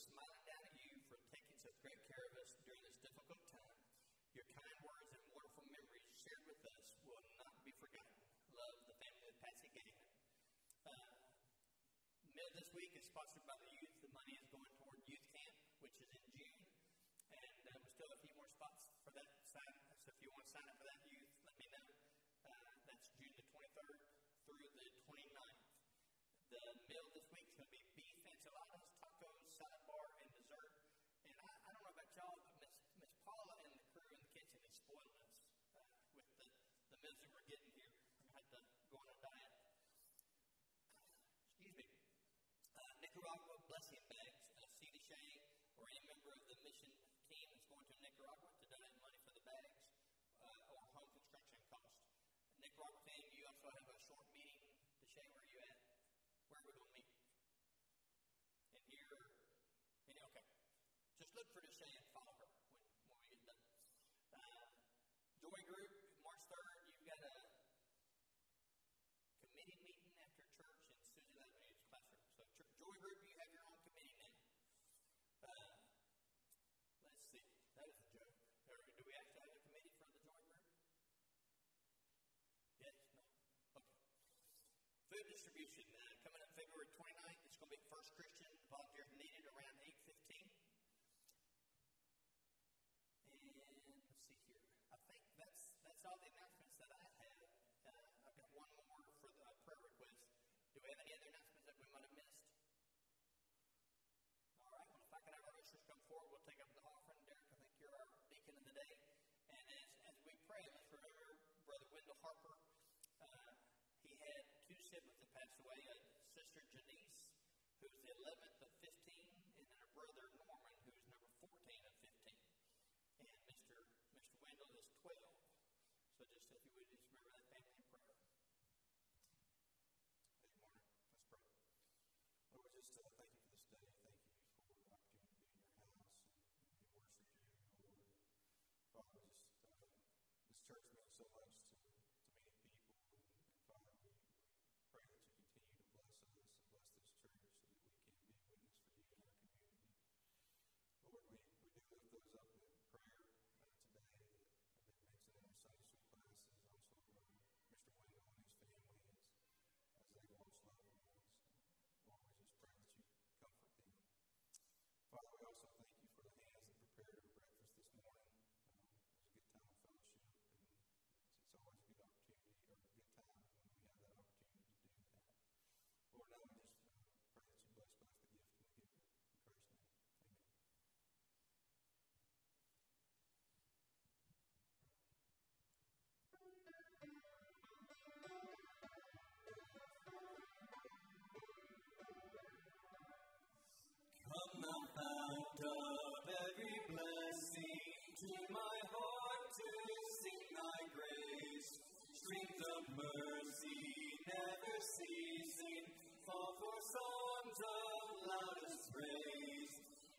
smiling down at you for taking such great care of us during this difficult time. Your kind words and wonderful memories shared with us will not be forgotten. Love the family of Patsy Gahan. Uh, meal this week is sponsored by the youth. The money is going toward youth camp, which is in June. And uh, we still have a few more spots for that sign. So if you want to sign up for that youth, let me know. Uh, that's June the 23rd through the 29th. The meal this bar, and dessert. And I, I don't know about y'all, but Miss, Miss Paula and the crew in the kitchen is spoiling us uh, with the, the meals that we're getting here. I had to go on a diet. Excuse me. Uh, Nicaragua blessing bags, uh, C.D. Shea, or any member of the mission team that's going to Nicaragua to donate money for the bags uh, or home construction costs. Nicaragua team, you also have a short meeting to Shea, where you are we going to meet? In here? In, okay. Just look for Deshay and follow her when, when we get done. Uh, Joy Group, March 3rd, you've got a committee meeting after church in Susie Lebanese classroom. So, ch- Joy Group, you have your own committee now. Uh, let's see. That was a joke. Do we actually have a committee for the Joy Group? Yes? No? Okay. Food distribution uh, coming up February 29th. It's going to be First Christian. Volunteers needed around 8:15. And let's see here. I think that's that's all the announcements that I have. Uh, I've got one more for the prayer request. Do we have any other announcements that we might have missed? All right. Well, if I could have our ushers come forward, we'll take up the offering. Derek, I think you're our deacon of the day. And as, as we pray, let's remember Brother Wendell Harper. Uh, he had two siblings that passed away, a sister Janice, who's the 11th of 15, and then a brother Norman, who's number 14 of 15. And Mr. Mr. Wendell is 12. So just if you would just remember that family in prayer. Good morning. Let's pray. Lord, just uh, thank you of every blessing, to my heart to sing thy grace. Streams of mercy never ceasing, fall for songs of loudest praise.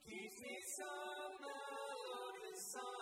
Keep me some melodious sonnet,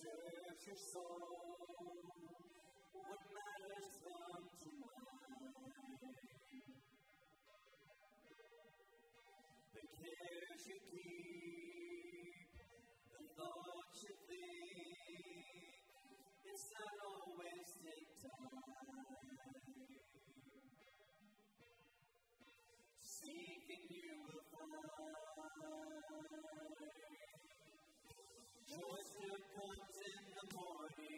search your soul. What matters come to mind? The cares you keep, the thoughts you think, it's not all wasted time. Seek and you will find. Joy still comes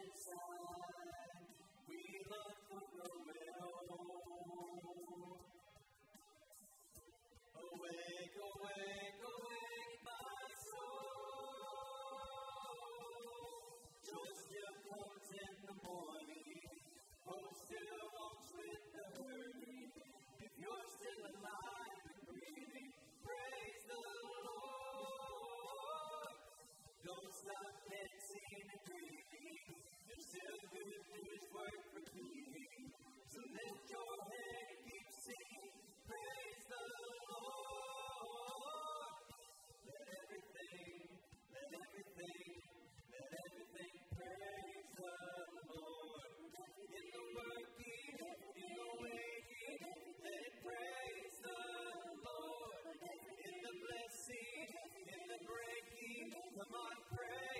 inside. We look for the will. Awake, awake. to the work. So your keep singing, praise the Lord. Let everything, let everything, let everything praise the Lord. In the working, in the let it praise the Lord. In the blessing, in the breaking, come on, praise.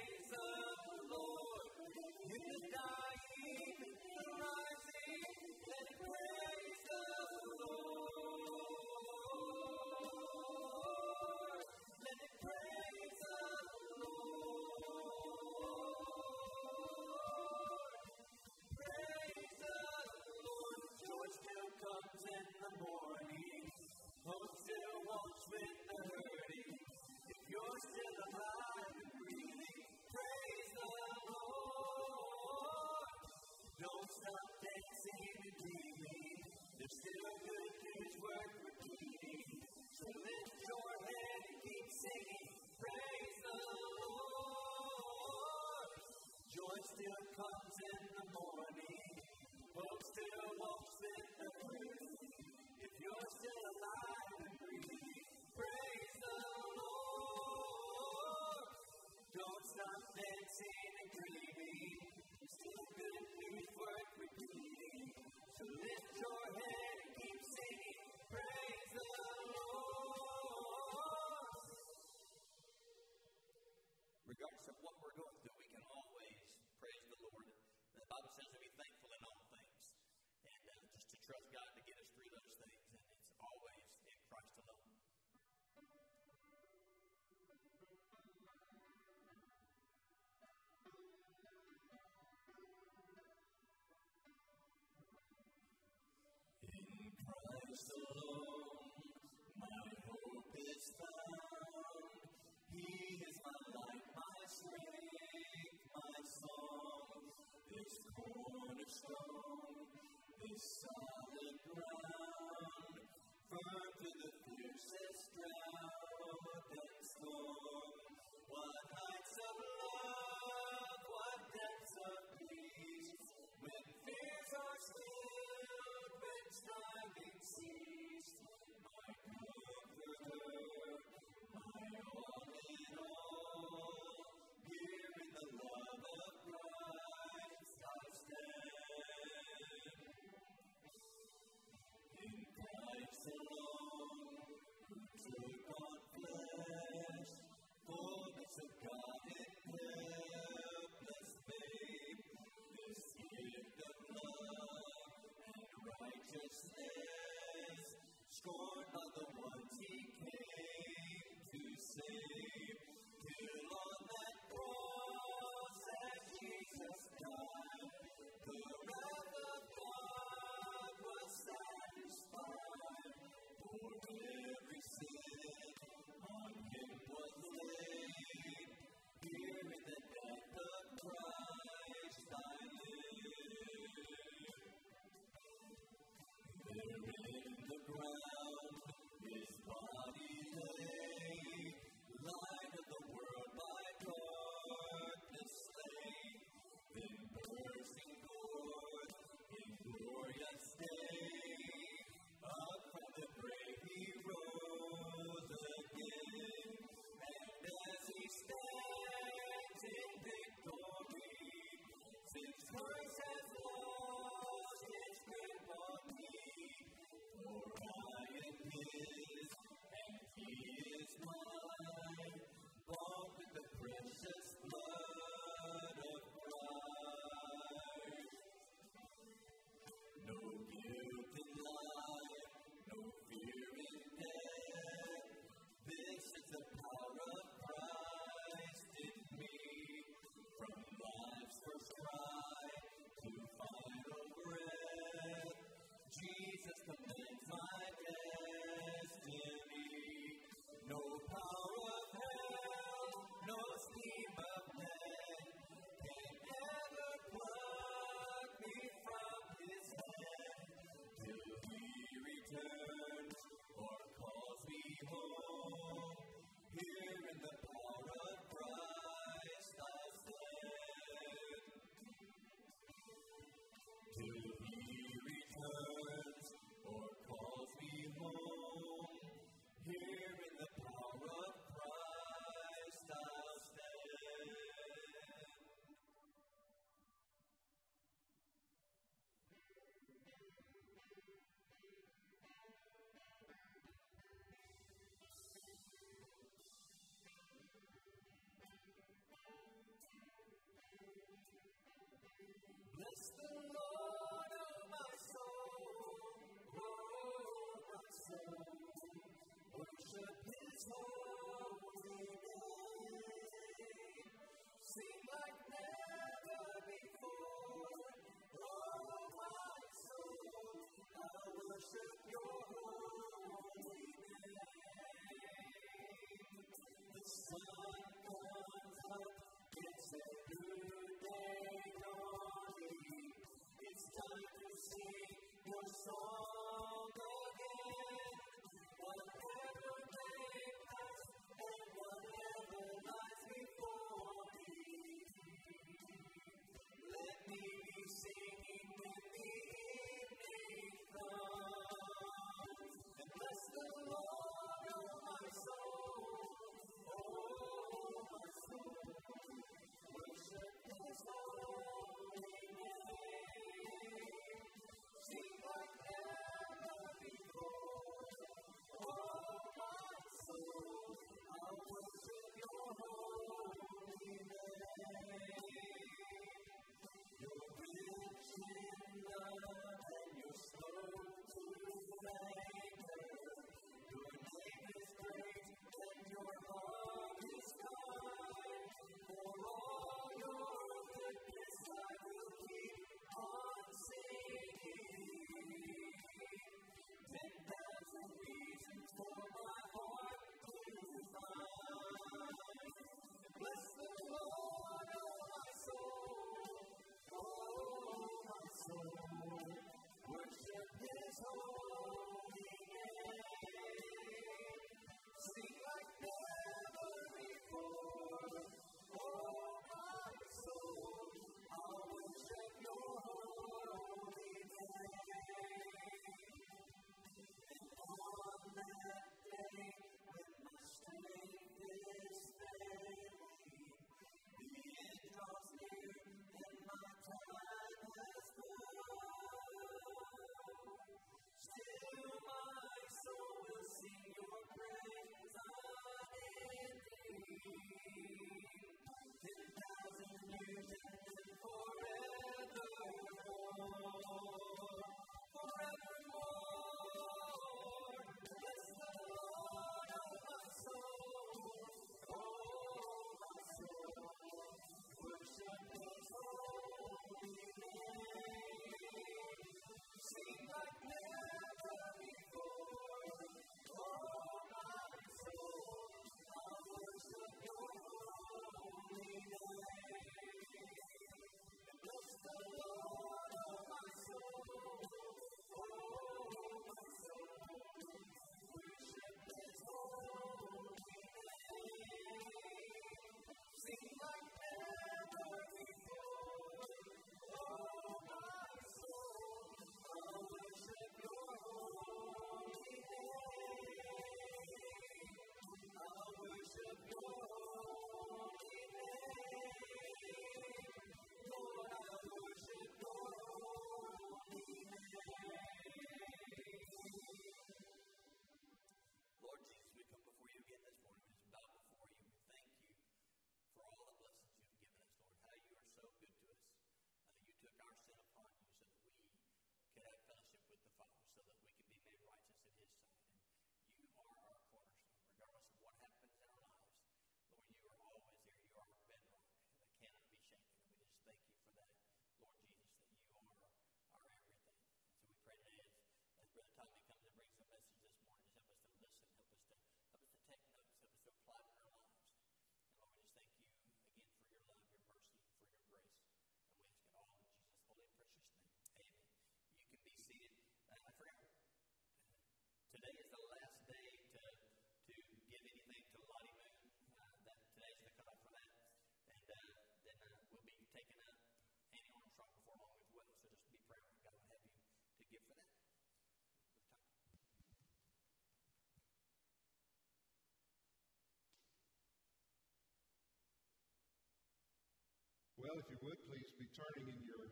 If you would, please be turning in your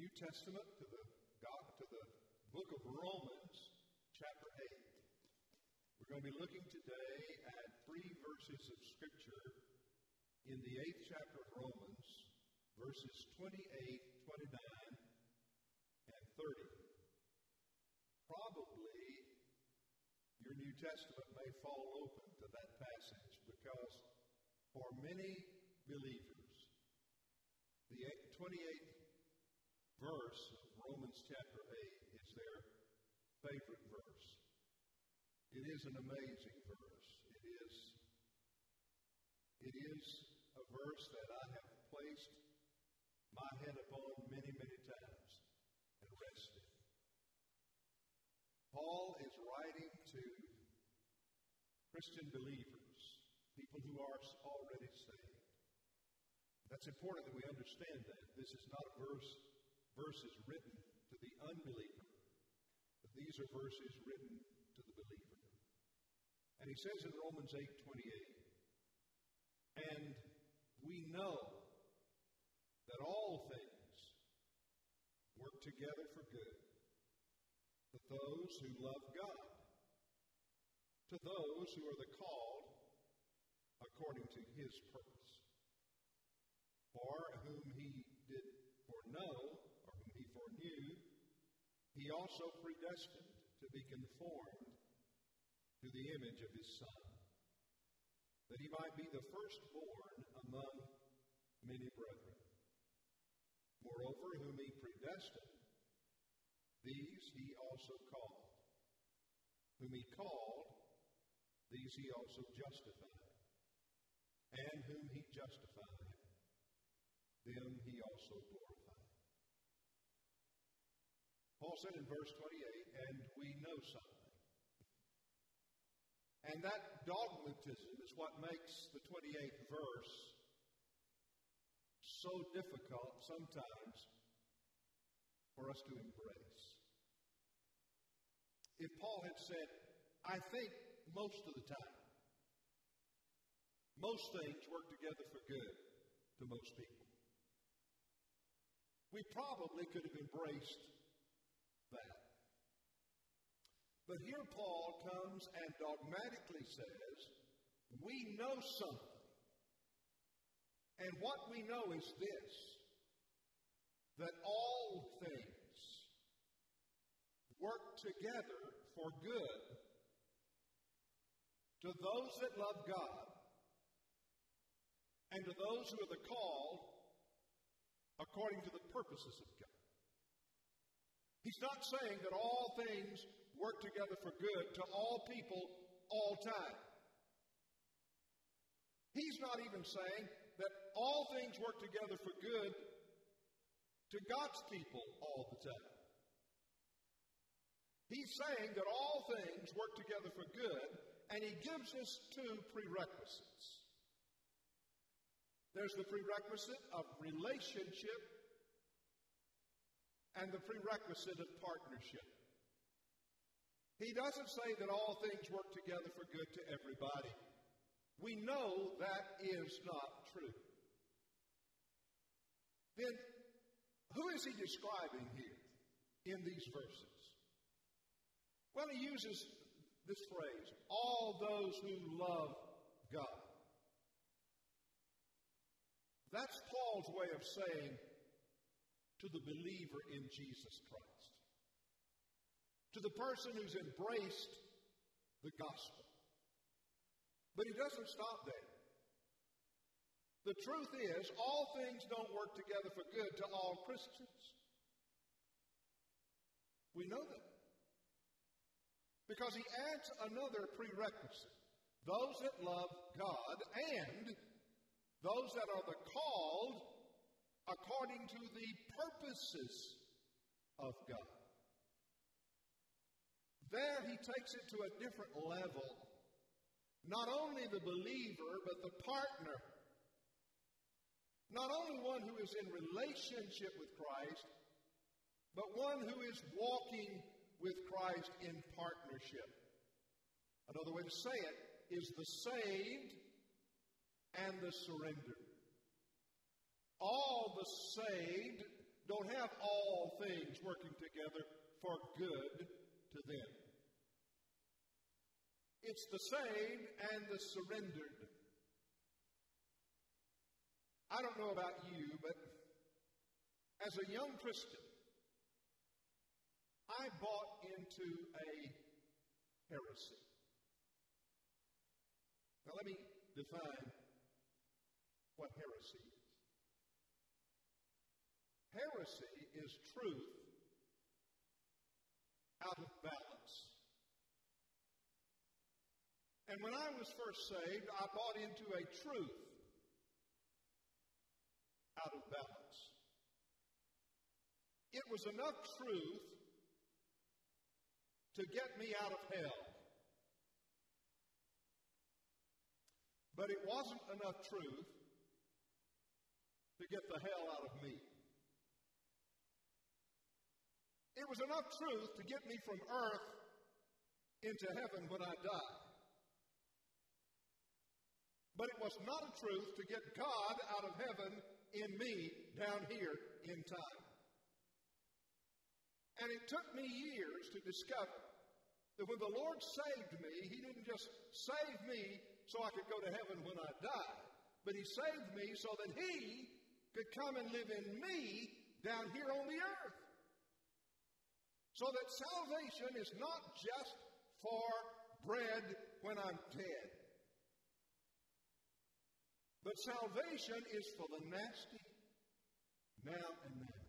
New Testament to the God, to the book of Romans, chapter 8. We're going to be looking today at three verses of Scripture in the eighth chapter of Romans, verses 28, 29, and 30. Probably your New Testament may fall open to that passage because for many believers, the 28th verse of Romans chapter 8 is their favorite verse. It is an amazing verse. It is, it is a verse that I have placed my head upon many, many times and rested. Paul is writing to Christian believers, people who are already saved. That's important that we understand that. This is not verse, verses written to the unbeliever, but these are verses written to the believer. And he says in Romans 8 28, and we know that all things work together for good to those who love God, to those who are the called according to his purpose. For whom he did foreknow, or whom he foreknew, he also predestined to be conformed to the image of his Son, that he might be the firstborn among many brethren. Moreover, whom he predestined, these he also called. Whom he called, these he also justified. And whom he justified, them he also glorified. Paul said in verse 28, and we know something. And that dogmatism is what makes the 28th verse so difficult sometimes for us to embrace. If Paul had said, I think most of the time, most things work together for good to most people, we probably could have embraced that. But here Paul comes and dogmatically says, We know something. And what we know is this that all things work together for good to those that love God and to those who are the called according to the purposes of God. He's not saying that all things work together for good to all people all time. He's not even saying that all things work together for good to God's people all the time. He's saying that all things work together for good, and he gives us two prerequisites. There's the prerequisite of relationship and the prerequisite of partnership. He doesn't say that all things work together for good to everybody. We know that is not true. Then, who is he describing here in these verses? Well, he uses this phrase all those who love God. That's Paul's way of saying to the believer in Jesus Christ, to the person who's embraced the gospel. But he doesn't stop there. The truth is, all things don't work together for good to all Christians. We know that. Because he adds another prerequisite those that love God and those that are the called according to the purposes of God. There he takes it to a different level. Not only the believer, but the partner not only one who is in relationship with Christ, but one who is walking with Christ in partnership. Another way to say it is the saved and the surrendered. all the saved don't have all things working together for good to them. It's the saved and the surrendered. I don't know about you, but as a young Christian, I bought into a heresy. Now, let me define what heresy is. Heresy is truth out of balance. And when I was first saved, I bought into a truth out of balance. It was enough truth to get me out of hell. But it wasn't enough truth to get the hell out of me. It was enough truth to get me from earth into heaven when I die. But it was not a truth to get God out of heaven in me down here in time. And it took me years to discover that when the Lord saved me, He didn't just save me so I could go to heaven when I die, but He saved me so that He could come and live in me down here on the earth. So that salvation is not just for bread when I'm dead. But salvation is for the nasty now and then.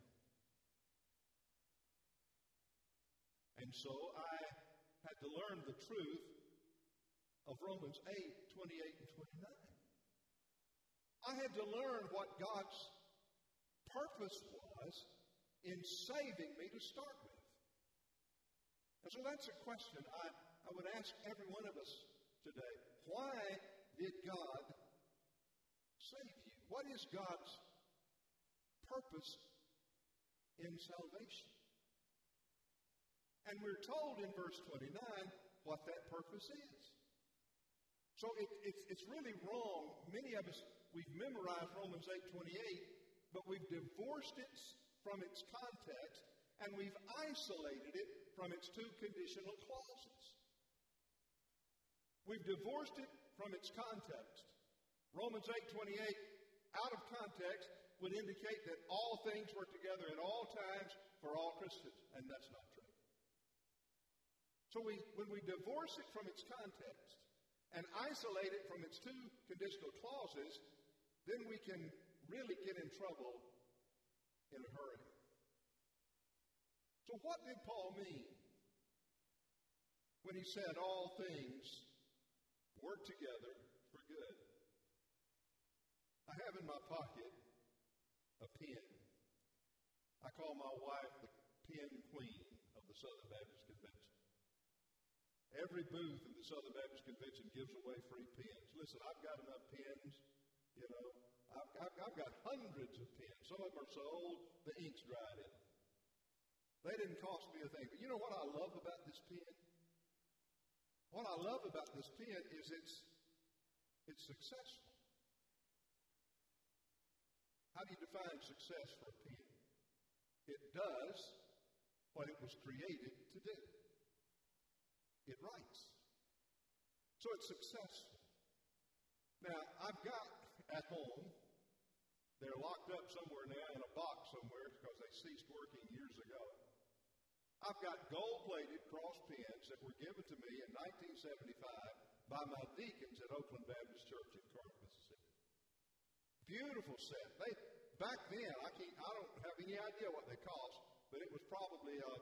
And so I had to learn the truth of Romans 8 28 and 29. I had to learn what God's purpose was in saving me to start with. And so that's a question I, I would ask every one of us today. Why did God save you? What is God's purpose in salvation? And we're told in verse 29 what that purpose is. So it, it's, it's really wrong. Many of us, we've memorized Romans 8 28, but we've divorced it from its context and we've isolated it from its two conditional clauses. We've divorced it from its context. Romans 8:28 out of context would indicate that all things work together at all times for all Christians, and that's not true. So we, when we divorce it from its context and isolate it from its two conditional clauses, then we can really get in trouble in a hurry. So, what did Paul mean when he said all things work together for good? I have in my pocket a pen. I call my wife the pen queen of the Southern Baptist Convention. Every booth in the Southern Baptist Convention gives away free pens. Listen, I've got enough pens, you know. I've, I've, I've got hundreds of pens. Some of them are so old, the ink's dried in them. They didn't cost me a thing. But you know what I love about this pen? What I love about this pen is it's it's successful. How do you define success for a pen? It does what it was created to do. It writes. So it's successful. Now, I've got at home, they're locked up somewhere now in a box somewhere because they ceased working years ago. I've got gold plated cross pins that were given to me in 1975 by my deacons at Oakland Baptist Church in Corinth, Mississippi. Beautiful set. They back then I can't I don't have any idea what they cost, but it was probably a,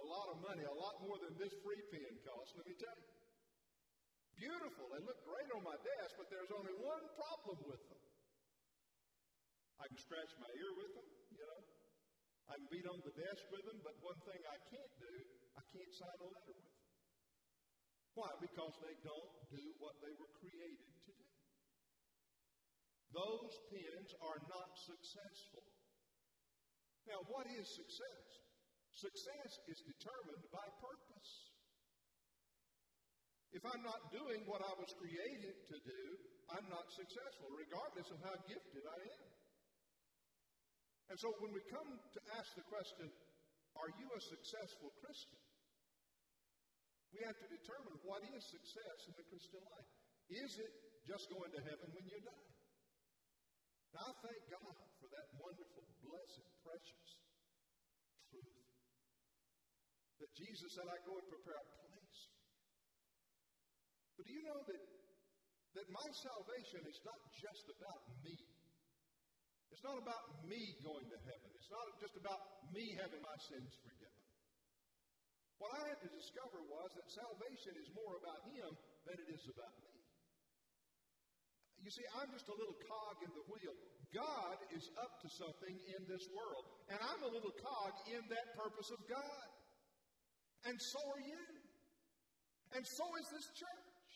a, lot of money, a lot more than this free pin cost. Let me tell you. Beautiful. They look great on my desk, but there's only one problem with them. I can scratch my ear with them, you know. I can beat on the desk with them, but one thing I can't do, I can't sign a letter with them. Why? Because they don't do what they were created to do. Those pens are not successful. Now, what is success? Success is determined by purpose. If I'm not doing what I was created to do, I'm not successful, regardless of how gifted I am. And so when we come to ask the question, are you a successful Christian? We have to determine what is success in the Christian life. Is it just going to heaven when you die? Now, I thank God for that wonderful, blessed, precious truth that Jesus said, I go and prepare a place. But do you know that, that my salvation is not just about me? It's not about me going to heaven. It's not just about me having my sins forgiven. What I had to discover was that salvation is more about Him than it is about me. You see, I'm just a little cog in the wheel. God is up to something in this world, and I'm a little cog in that purpose of God. And so are you. And so is this church.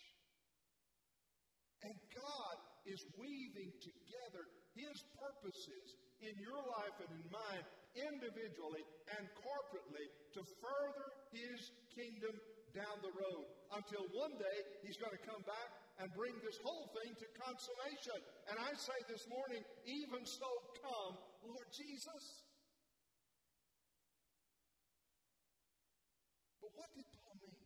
And God is weaving together his purposes in your life and in mine, individually and corporately, to further His kingdom down the road until one day He's going to come back and bring this whole thing to consummation. And I say this morning, even so, come, Lord Jesus. But what did Paul mean?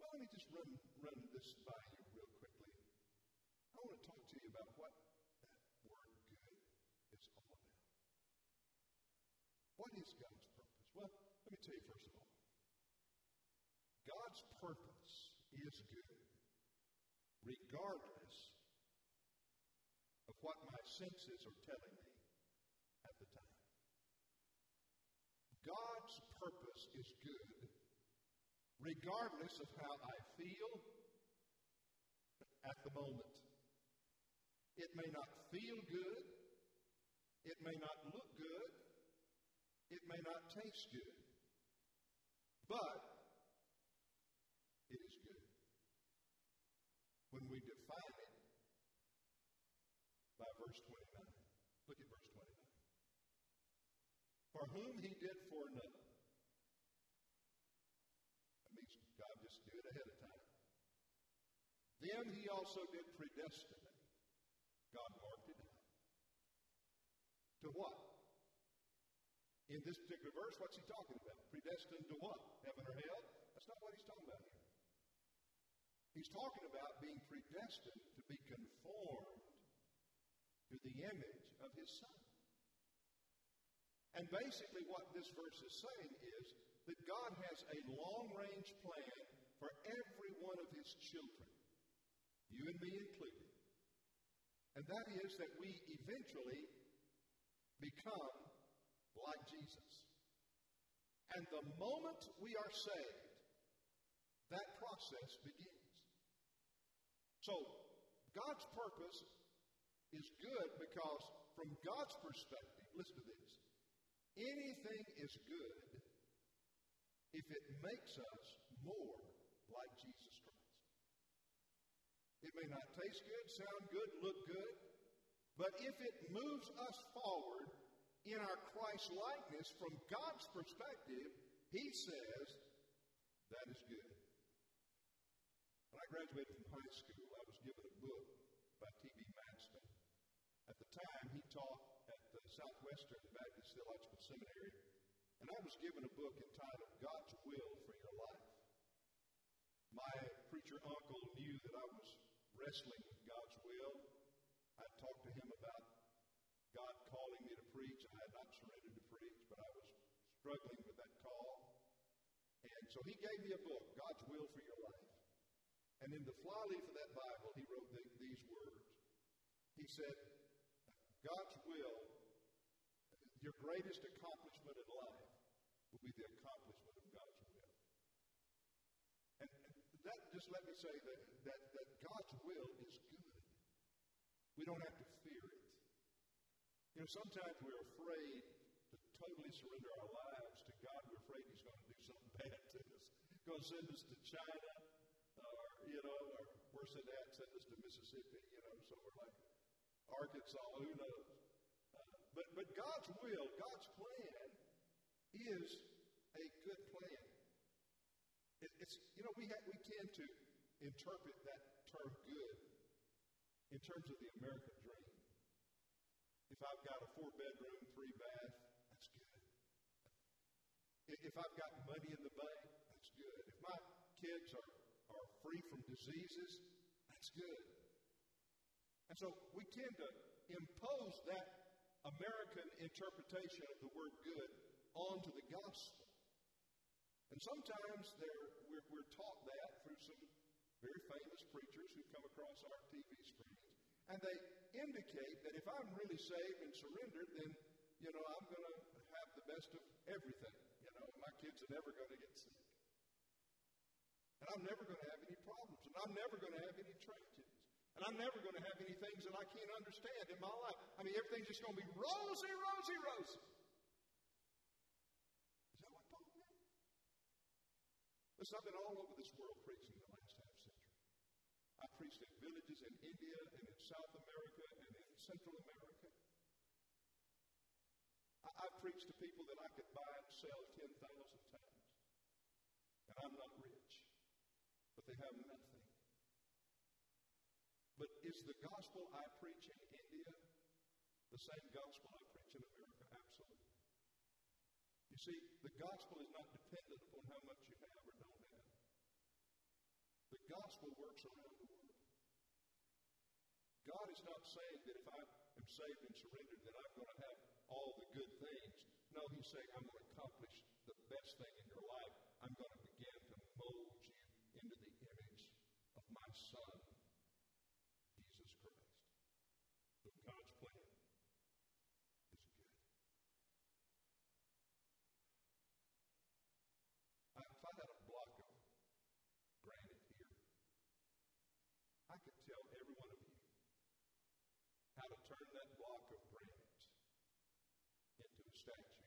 Well, let me just run, run this by you real quickly. I want to talk to you about what What is God's purpose? Well, let me tell you first of all. God's purpose is good, regardless of what my senses are telling me at the time. God's purpose is good, regardless of how I feel at the moment. It may not feel good. It may not look good. It may not taste good, but it is good. When we define it by verse 29, look at verse 29. For whom he did foreknow. That means God just knew it ahead of time. Then he also did predestinate. God marked it out. To what? In this particular verse, what's he talking about? Predestined to what? Heaven or hell? That's not what he's talking about here. He's talking about being predestined to be conformed to the image of his son. And basically, what this verse is saying is that God has a long range plan for every one of his children, you and me included. And that is that we eventually become like Jesus. And the moment we are saved, that process begins. So, God's purpose is good because, from God's perspective, listen to this anything is good if it makes us more like Jesus Christ. It may not taste good, sound good, look good, but if it moves us forward in our Christ likeness, from God's perspective, He says that is good. When I graduated from high school, I was given a book by T.B. Maston. At the time, he taught at the Southwestern Baptist Theological Seminary, and I was given a book entitled God's Will for Your Life. My preacher uncle knew that I was wrestling with God's will. I talked to him about God calling me to preach. I had not surrendered to preach, but I was struggling with that call. And so he gave me a book, God's Will for Your Life. And in the flyleaf of that Bible, he wrote the, these words. He said, God's will, your greatest accomplishment in life will be the accomplishment of God's will. And, that just let me say that, that, that God's will is good. We don't have to fear it. You know, sometimes we're afraid to totally surrender our lives to God. We're afraid He's going to do something bad to us. Going to send us to China, or, you know, or worse than that, send us to Mississippi, you know, somewhere like Arkansas, who knows. Uh, but, but God's will, God's plan is a good plan. It, it's, you know, we, ha- we tend to interpret that term good in terms of the American dream. If I've got a four bedroom, three bath, that's good. If I've got money in the bank, that's good. If my kids are, are free from diseases, that's good. And so we tend to impose that American interpretation of the word good onto the gospel. And sometimes we're, we're taught that through some very famous preachers who come across our TV screens. And they indicate that if I'm really saved and surrendered, then, you know, I'm going to have the best of everything. You know, my kids are never going to get sick. And I'm never going to have any problems. And I'm never going to have any tragedies. And I'm never going to have any things that I can't understand in my life. I mean, everything's just going to be rosy, rosy, rosy. Is that what Paul meant? Listen, I've been all over this world preaching the last half century. I preached in villages in India and in South America and in Central America. I, I've preached to people that I could buy and sell 10,000 times. And I'm not rich, but they have nothing. But is the gospel I preach in India the same gospel I preach in America? Absolutely. You see, the gospel is not dependent upon how much you have or don't have. The gospel works around. God is not saying that if I am saved and surrendered, that I'm going to have all the good things. No, He's saying I'm going to accomplish the best thing in your life. I'm going to begin to mold you into the image of my Son, God's plan is good. If I had a block of granite here, I could tell every one of you how to turn that block of granite into a statue?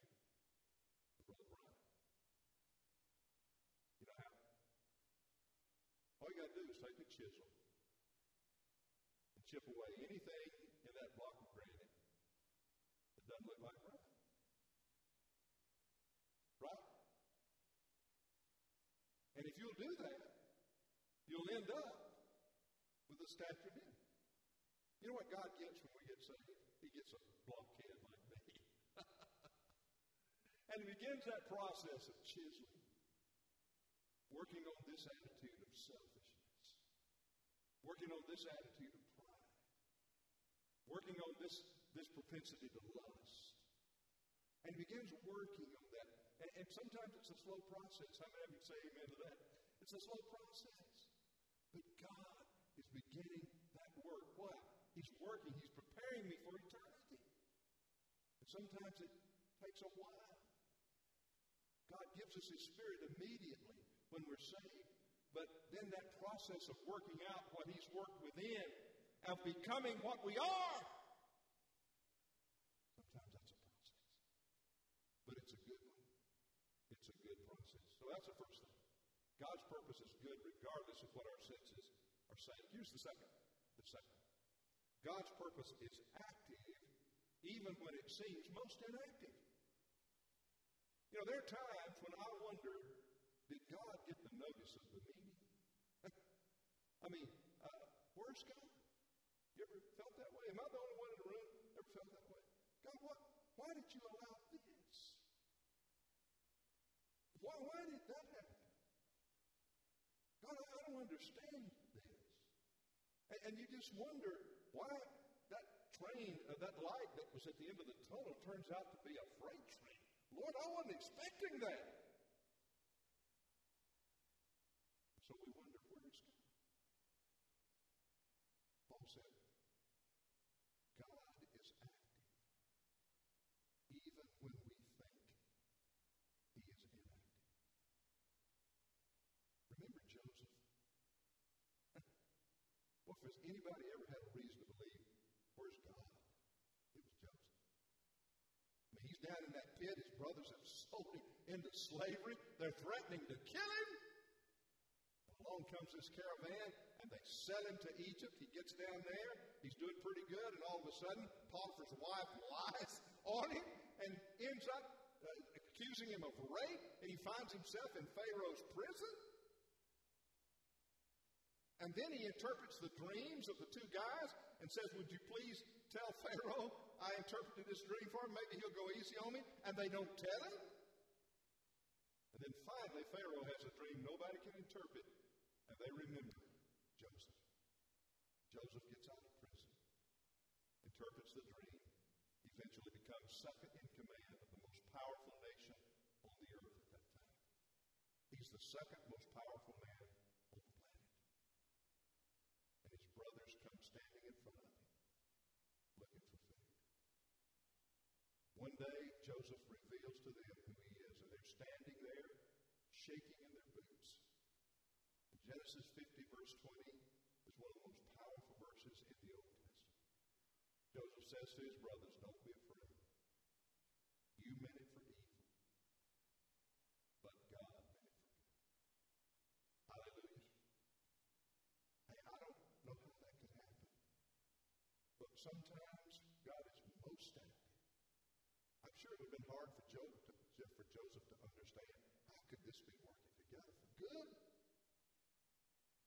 All you got to do is take a chisel and chip away anything in that block of granite that doesn't look like Brian. Right? And if you'll do that, you'll end up with a statue of him. You know what God gets when we get saved? He gets a blockhead like. And he begins that process of chiseling, working on this attitude of selfishness, working on this attitude of pride, working on this, this propensity to lust. And he begins working on that. And, and sometimes it's a slow process. How many of you say amen to that? It's a slow process. But God is beginning that work. What? He's working. He's preparing me for eternity. And sometimes it takes a while. God gives us His Spirit immediately when we're saved. But then that process of working out what He's worked within of becoming what we are. Sometimes that's a process. But it's a good one. It's a good process. So that's the first thing. God's purpose is good regardless of what our senses are saying. Here's the second. The second. God's purpose is active even when it seems most inactive. You know, there are times when I wonder, did God get the notice of the meeting? I mean, uh, where's God? You ever felt that way? Am I the only one in the room ever felt that way? God, what, why did you allow this? Why, why did that happen? God, I, I don't understand this. And, and, you just wonder why that train, uh, that light that was at the end of the tunnel turns out to be a freight train. Lord, I wasn't expecting that. So we wonder, where's God? Paul said, Has anybody ever had a reason to believe, where's God? It was Joseph. I mean, he's down in that pit. Brothers have sold him into slavery. They're threatening to kill him. Along comes this caravan, and they sell him to Egypt. He gets down there. He's doing pretty good, and all of a sudden, Potiphar's wife lies on him and ends up uh, accusing him of rape, and he finds himself in Pharaoh's prison. And then he interprets the dreams of the two guys and says, Would you please tell Pharaoh I interpreted this dream for him? Maybe he'll go easy on me. And they don't tell him. And then finally, Pharaoh has a dream nobody can interpret. And they remember Joseph. Joseph gets out of prison, interprets the dream, eventually becomes second in command of the most powerful nation on the earth at that time. He's the second most powerful man One day, Joseph reveals to them who he is, and they're standing there, shaking in their boots. Genesis 50, verse 20, is one of the most powerful verses in the Old Testament. Joseph says to his brothers, Don't be afraid. You meant it for evil, but God meant it for good. Hallelujah. Hey, I don't know how that can happen, but sometimes God is most active sure it would have been hard for, Job to, for Joseph to understand how could this be working together for good?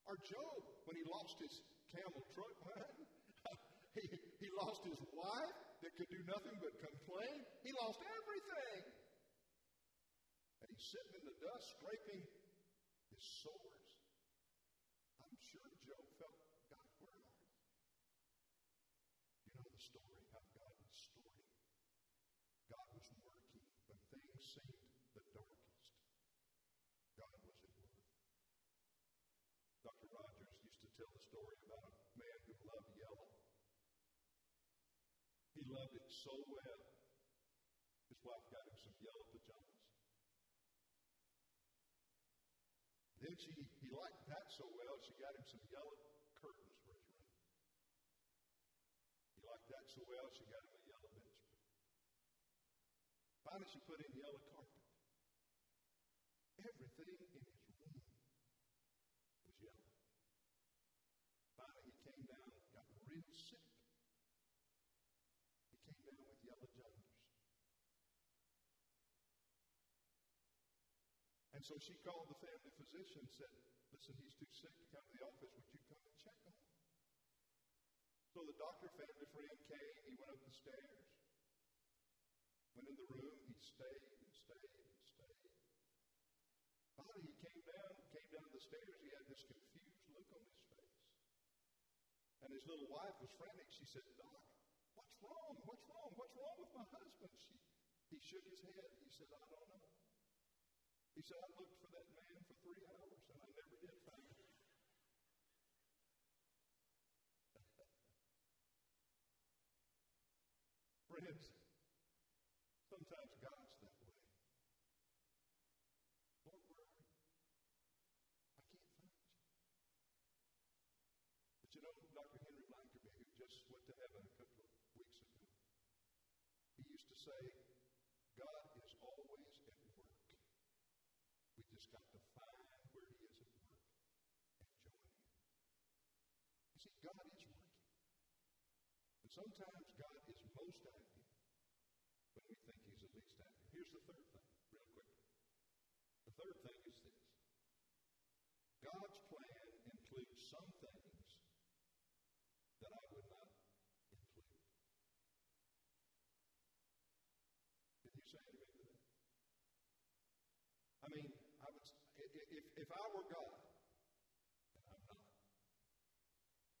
Or Job, when he lost his camel truck he, he lost his wife that could do nothing but complain. He lost everything. And he's sitting in the dust scraping his sores. I'm sure Job felt, God, where are you? You know the story. Seemed the darkest, God was at work. Dr. Rogers used to tell the story about a man who loved yellow. He loved it so well, his wife got him some yellow pajamas. Then she, he liked that so well, she got him some yellow curtains for his room. He liked that so well, she got him a yellow bed Finally, she put in yellow carpet. Everything in his room was yellow. Finally, he came down, got real sick. He came down with yellow jaundice. And so she called the family physician and said, Listen, he's too sick to come to the office. Would you come and check on him? So the doctor family friend came. He went up the stairs. Went in the room, he stayed and stayed and stayed. Finally, he came down, came down the stairs. He had this confused look on his face. And his little wife was frantic. She said, Doc, what's wrong? What's wrong? What's wrong with my husband? She, he shook his head. He said, I don't know. He said, I looked for that man for three hours and I never did find him. Friends, Sometimes God's that way. Lord, where are you? I can't find you. But you know, Dr. Henry Blackaby, who just went to heaven a couple of weeks ago, he used to say, God is always at work. We just got to find where he is at work and join him. You see, God is working. And sometimes God is most active when we think He's the least active. Here's the third thing, real quickly. The third thing is this God's plan includes some things that I would not include. Can you say anything to that? I mean, I would, if, if I were God, and I'm not,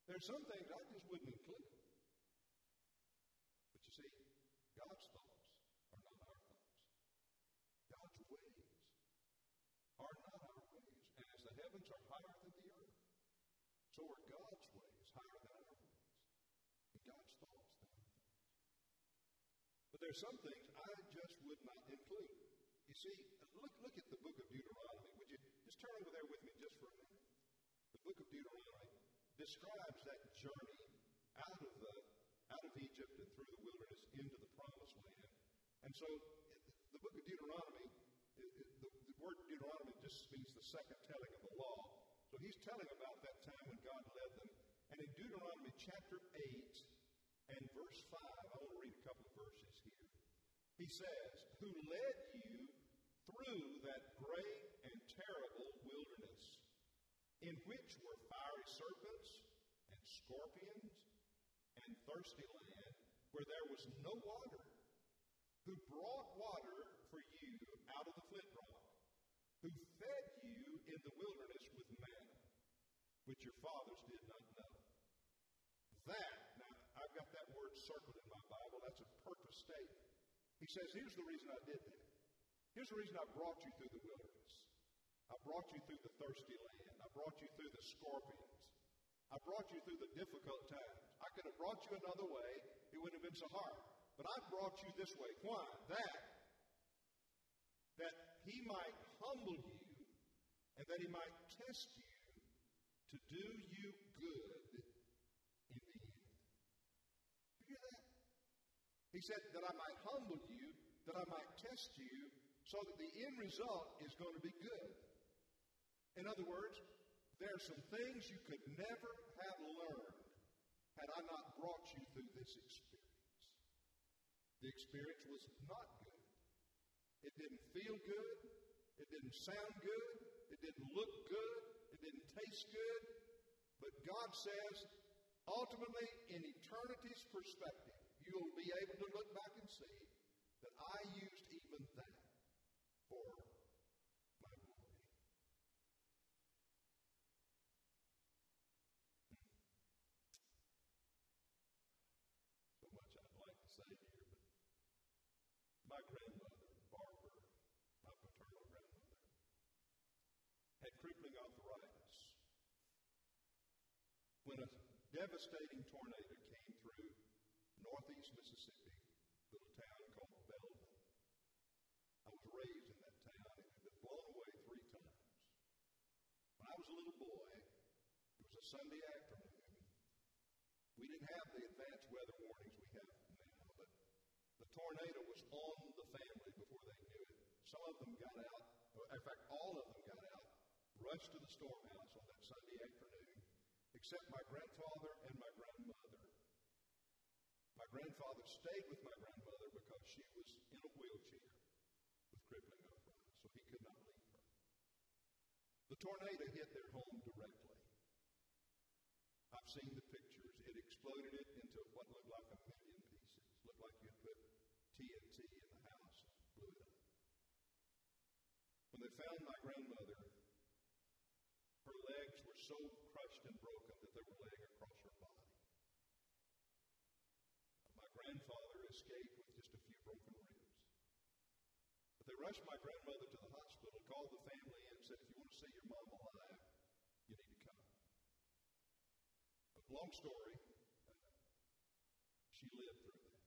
there's some things I just wouldn't include. But you see, God's thought heavens are higher than the earth. So are God's ways higher than our ways. And God's thoughts than our thoughts. But there's some things I just would not include. You see, look, look at the book of Deuteronomy. Would you just turn over there with me just for a minute? The book of Deuteronomy describes that journey out of the out of Egypt and through the wilderness into the promised land. And so the book of Deuteronomy the word Deuteronomy just means the second telling of the law. So he's telling about that time when God led them. And in Deuteronomy chapter 8 and verse 5, I want to read a couple of verses here. He says, Who led you through that great and terrible wilderness, in which were fiery serpents and scorpions and thirsty land where there was no water, who brought water for you out of the flint rock, who fed you in the wilderness with manna, which your fathers did not know. That, now I've got that word circled in my Bible, that's a purpose statement. He says, here's the reason I did that. Here's the reason I brought you through the wilderness. I brought you through the thirsty land. I brought you through the scorpions. I brought you through the difficult times. I could have brought you another way. It wouldn't have been so hard. But I brought you this way. Why? That, that he might humble you and that he might test you to do you good in the end. You hear that? He said that I might humble you, that I might test you, so that the end result is going to be good. In other words, there are some things you could never have learned had I not brought you through this experience. The experience was not good. It didn't feel good. It didn't sound good. It didn't look good. It didn't taste good. But God says, ultimately, in eternity's perspective, you will be able to look back and see that I used even that for my glory. So much I'd like to say here, but my grandmother, Barbara, my paternal grandmother, had crippling arthritis. When a devastating tornado came through northeast Mississippi, little town called Belton, I was raised in that town and had been blown away three times. When I was a little boy, it was a Sunday afternoon. We didn't have the advanced weather warnings we have now, but the tornado was on the family before they knew it. Some of them got out, in fact, all of them got out, rushed to the storm house on that Sunday afternoon, except my grandfather and my grandmother. My grandfather stayed with my grandmother because she was in a wheelchair with crippling arthritis, so he could not. The tornado hit their home directly. I've seen the pictures. It exploded it into what looked like a million pieces. Looked like you had put TNT in the house and blew it up. When they found my grandmother, her legs were so crushed and broken that they were laying across her body. My grandfather escaped with just a few broken ribs. But they rushed my grandmother to the hospital, called the family and said, if you want to see your mom alive, you need to come. But long story, uh, she lived through that.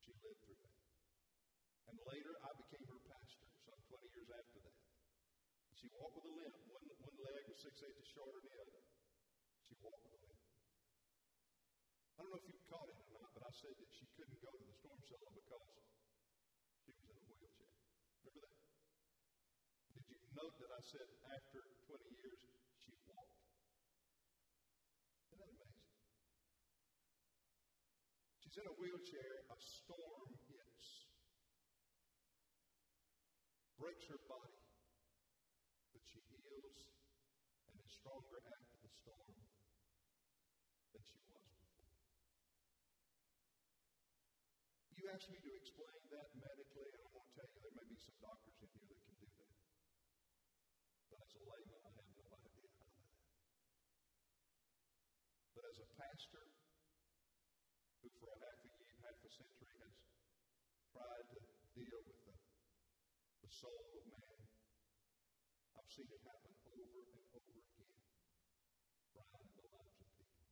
She lived through that. And later, I became her pastor, some 20 years after that. She walked with a limp. One, one leg was six eighths shorter than the other. She walked with a limp. I don't know if you caught it or not, but I said that she couldn't go to the storm cellar because she was in a wheelchair. Remember that? Note that I said after 20 years she walked? Isn't that amazing? She's in a wheelchair, a storm hits, breaks her body, but she heals and is stronger after the storm than she was before. You asked me to explain that medically, and I want to tell you there may be some doctors in here that can do that. But as a layman, I have no idea how that happened. But as a pastor, who for half a year, half a century has tried to deal with the, the soul of man, I've seen it happen over and over again, right in the lives of people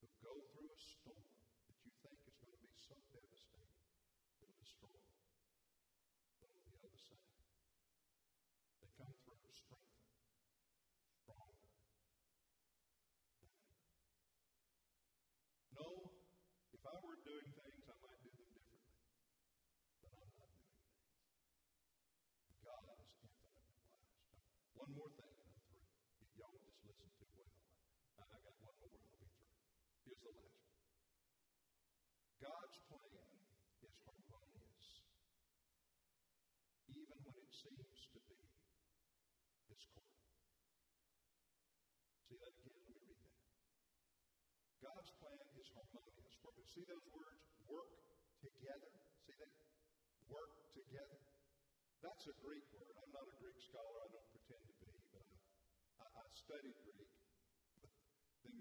who go through a storm that you think is going to be so devastating, it'll destroy them. But on the other side, they come through strengthened, stronger than ever. No, if I were doing things, I might do them differently. But I'm not doing things. God is infinitely wise. One more thing, and I'm through. If y'all would just listen too well. I, I got one more, I'll be through. Last. God's plan is harmonious, even when it seems to be discordant. See, that's God's plan is harmonious. See those words? Work together. See that? Work together. That's a Greek word. I'm not a Greek scholar. I don't pretend to be, but I, I, I studied Greek, then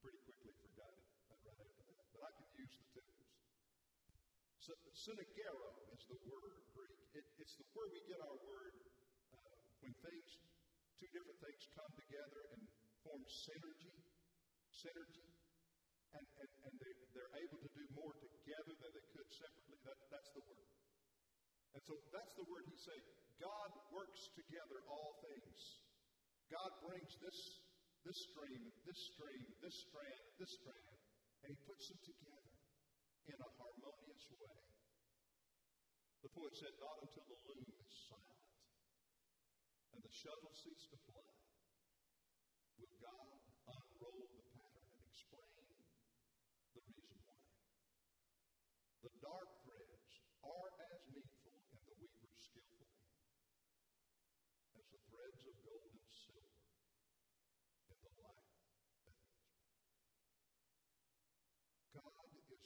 pretty quickly forgot it right after that. But I can use the tools. So, synagero is the word Greek. It, it's the where we get our word uh, when things, two different things come together and form synergy. Synergy. And, and, and they, they're able to do more together than they could separately. That, that's the word. And so that's the word he's saying. God works together all things. God brings this, this stream, this stream, this strand, this strand, and he puts them together in a harmonious way. The poet said, Not until the loom is silent and the shuttle ceases to fly will God unroll the pattern and explain the reason why. The dark threads are as needful in the weaver's skillful hand as the threads of gold and silver in the light that he has God is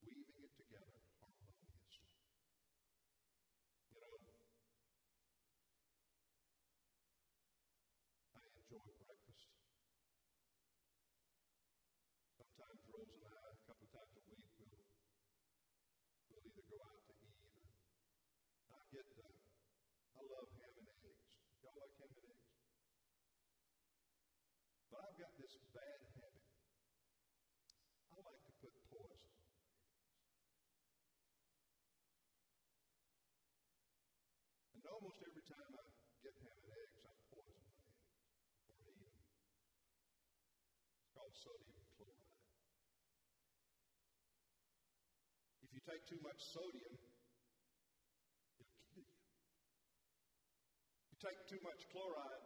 weaving it together harmoniously. You know, I enjoy breakfast. Sometimes Rose and I, a couple of times a week, we'll, we'll either go out to eat or I get, uh, I love ham and eggs. Y'all like ham and eggs? But I've got this bad habit. I like to put poison. And almost every time I get ham and eggs, I poison my eggs before I eat them. Called sodium chloride. If you take too much sodium, it'll kill you. You take too much chloride,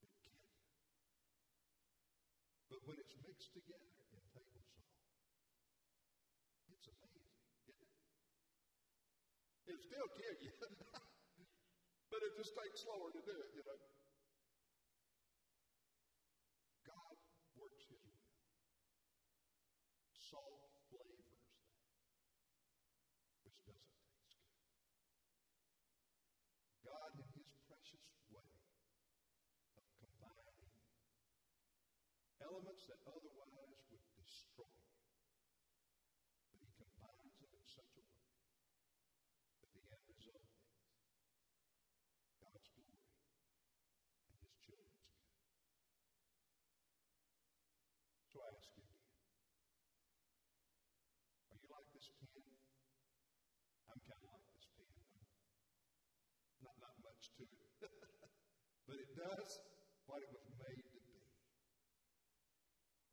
it'll kill you. But when it's mixed together in table salt, it's amazing, isn't it? It'll still kill you. but it just takes slower to do it, you know. God works his will. Salt flavors that, which doesn't taste good. God, in his precious way of combining elements that otherwise would destroy you, but he combines them in such a way that the end result is God's glory and his children's good. So I ask you again, are you like this pen? I'm kind of like this pen. Not, not much to it. but it does what it was made to be.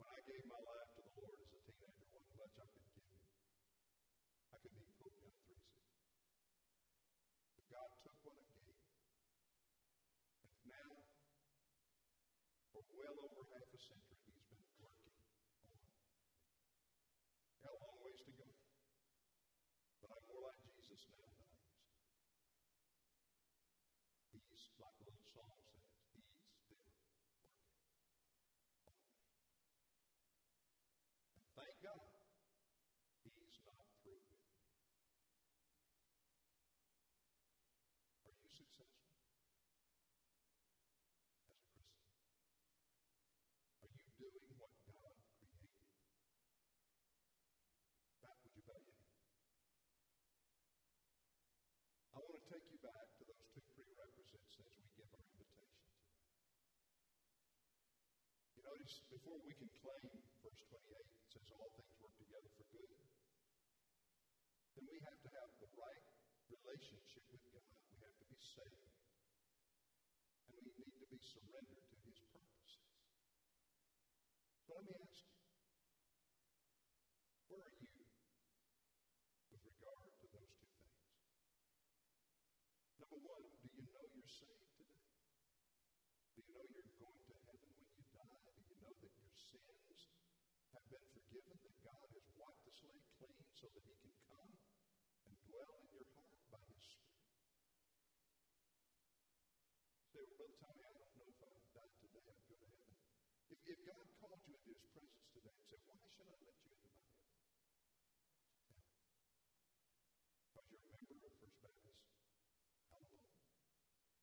When I gave my life to the Lord as a teenager, wasn't much I could give him. I couldn't even quote John 3:16. But God took what I gave him. And now, for well over half a century, he's been working on me. Got a long ways to go. But I'm more like Jesus now than I used to be. He's, like the little song says, he's still working on me. And thank God, he's not through with me. Are you successful as a Christian? Are you doing what God created? Back, would you bow your head? I want to take you back to those two prerequisites as we give our invitation today. You notice before we can claim verse 28, it says all things work together for good. Then we have to have the right relationship with God. We have to be saved. And we need to be surrendered to His purposes. So let me ask you, where are you with regard to those two things? Number one, do you know you're saved today? Do you know you're going to heaven when you die? Do you know that your sins have been forgiven, that God has wiped the slate clean so that He can come and dwell in your heart by His Spirit? Say, well, Brother Tommy, I don't know if I died today, I'd go to heaven. If, if God called you into his presence today and say, Why should I let you into my heaven? Because you're a member of First Baptist. Hallelujah.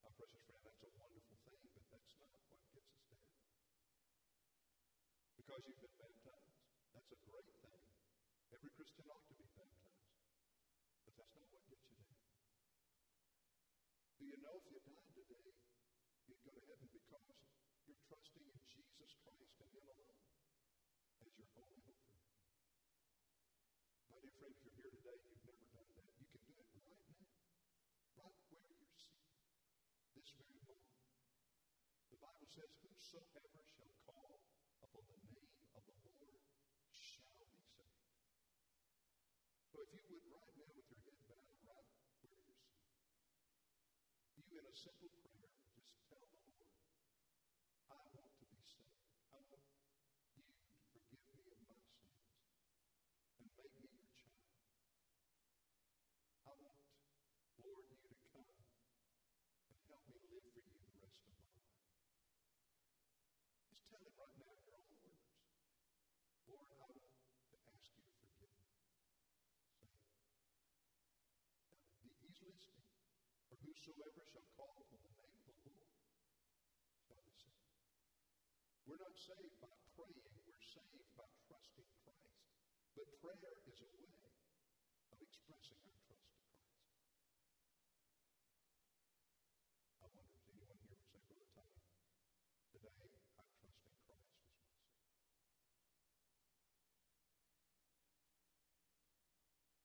My precious friend, that's a wonderful thing, but that's not what gets us heaven. Because you've been baptized, that's a great thing. Every Christian ought to be baptized. But that's not what gets you to. Do you know if you died today, you'd go to heaven because you're trusting in Jesus Christ and Him alone as your only hope for heaven? My dear friend, if you're here today and you've never done that, you can do it right now, right where you're seated, this very moment. The Bible says, Whosoever shall call upon the name of the Lord shall be saved. So if you would right now with your head bowed, right where you're seated, you in a simple prayer just tell the Lord, I want to be saved. I want you to forgive me of my sins and make me your child. I want, Lord, you to come and help me live for you the rest of my life. Just tell him right now in your own words. Lord, I want to ask you to forgive me. Say it. Now, he- He's listening. For whosoever shall call upon the name of the Lord shall be saved. We're not saved by praying, we're saved by trusting Christ. But prayer is a way of expressing our trust to Christ. I wonder if anyone here would say, Brother Tommy, today I trust in Christ as my Savior.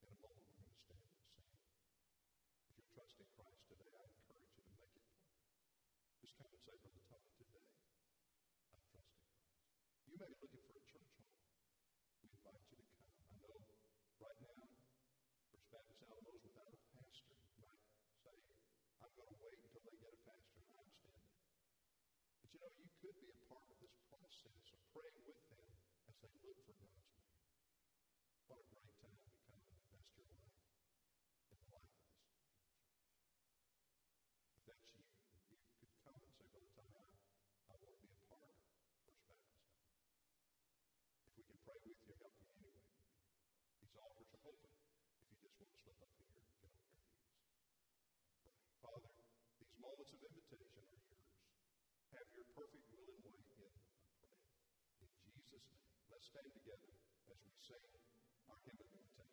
In a moment, we're going to stand and sing. If you're trusting Christ today, I encourage you to make it plain. Just come and say, Brother Tommy, today I'm trusting Christ. You may be looking for a church home. We invite you to come. I know right now, First Baptist Alamo's without a pastor might say, I'm going to wait until they get a pastor, and I understand that. But you know, you could be a part of this process of praying with them as they look for God's man. What a great time to come and invest your life in the life of this church. If that's you, you could come and say, Brother Tommy, I, I want to be a part of First Baptist. If we can pray with you, help you anyway. These altars are open. If you just want to slip up here and get on your knees. Father, these moments of invitation are yours. Have your perfect will and way in them, I Let's stand together as we sing our hymn of invitation.